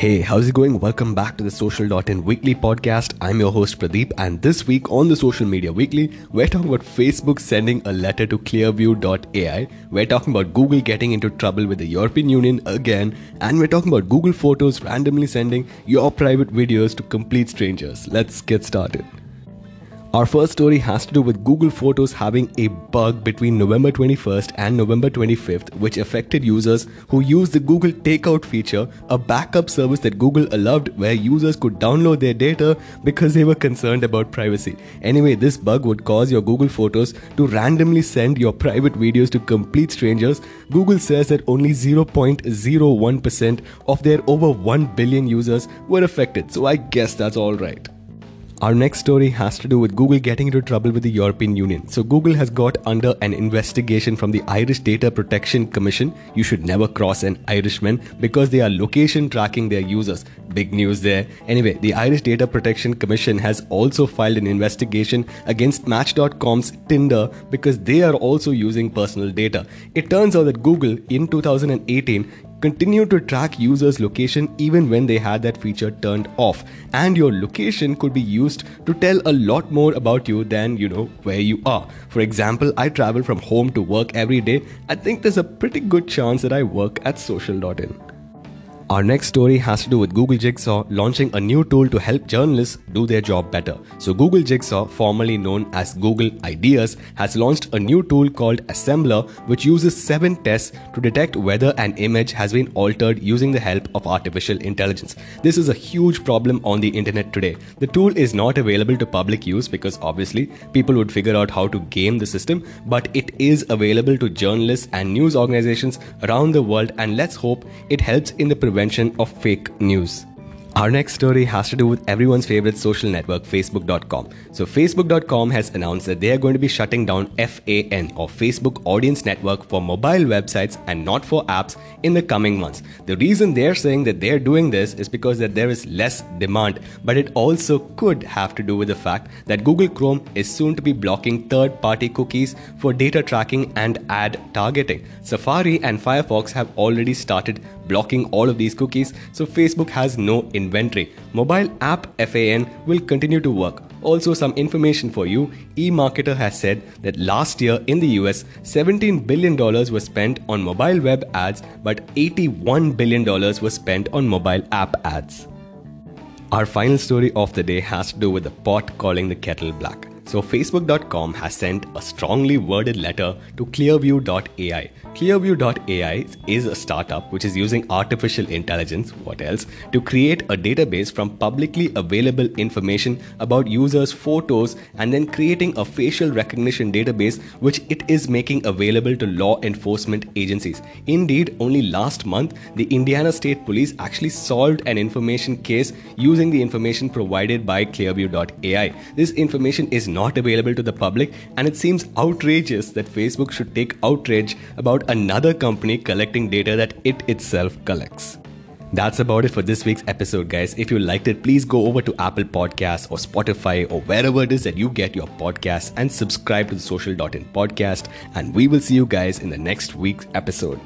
Hey, how's it going? Welcome back to the Social.in Weekly podcast. I'm your host Pradeep, and this week on the Social Media Weekly, we're talking about Facebook sending a letter to Clearview.ai. We're talking about Google getting into trouble with the European Union again, and we're talking about Google Photos randomly sending your private videos to complete strangers. Let's get started. Our first story has to do with Google Photos having a bug between November 21st and November 25th, which affected users who used the Google Takeout feature, a backup service that Google allowed where users could download their data because they were concerned about privacy. Anyway, this bug would cause your Google Photos to randomly send your private videos to complete strangers. Google says that only 0.01% of their over 1 billion users were affected, so I guess that's alright. Our next story has to do with Google getting into trouble with the European Union. So, Google has got under an investigation from the Irish Data Protection Commission. You should never cross an Irishman because they are location tracking their users. Big news there. Anyway, the Irish Data Protection Commission has also filed an investigation against Match.com's Tinder because they are also using personal data. It turns out that Google in 2018 continue to track users' location even when they had that feature turned off. And your location could be used to tell a lot more about you than you know where you are. For example, I travel from home to work every day. I think there's a pretty good chance that I work at social.in. Our next story has to do with Google Jigsaw launching a new tool to help journalists do their job better. So, Google Jigsaw, formerly known as Google Ideas, has launched a new tool called Assembler, which uses seven tests to detect whether an image has been altered using the help of artificial intelligence. This is a huge problem on the internet today. The tool is not available to public use because obviously people would figure out how to game the system, but it is available to journalists and news organizations around the world, and let's hope it helps in the prevention prevention of fake news. Our next story has to do with everyone's favorite social network, Facebook.com. So, Facebook.com has announced that they are going to be shutting down FAN or Facebook Audience Network for mobile websites and not for apps in the coming months. The reason they're saying that they're doing this is because that there is less demand, but it also could have to do with the fact that Google Chrome is soon to be blocking third-party cookies for data tracking and ad targeting. Safari and Firefox have already started blocking all of these cookies, so Facebook has no. Inventory, mobile app FAN will continue to work. Also, some information for you eMarketer has said that last year in the US, $17 billion was spent on mobile web ads, but $81 billion was spent on mobile app ads. Our final story of the day has to do with the pot calling the kettle black. So, Facebook.com has sent a strongly worded letter to Clearview.ai. Clearview.ai is a startup which is using artificial intelligence, what else, to create a database from publicly available information about users' photos and then creating a facial recognition database which it is making available to law enforcement agencies. Indeed, only last month, the Indiana State Police actually solved an information case using the information provided by Clearview.ai. This information is not available to the public, and it seems outrageous that Facebook should take outrage about another company collecting data that it itself collects. That's about it for this week's episode, guys. If you liked it, please go over to Apple Podcasts or Spotify or wherever it is that you get your podcasts and subscribe to the social.in podcast. And we will see you guys in the next week's episode.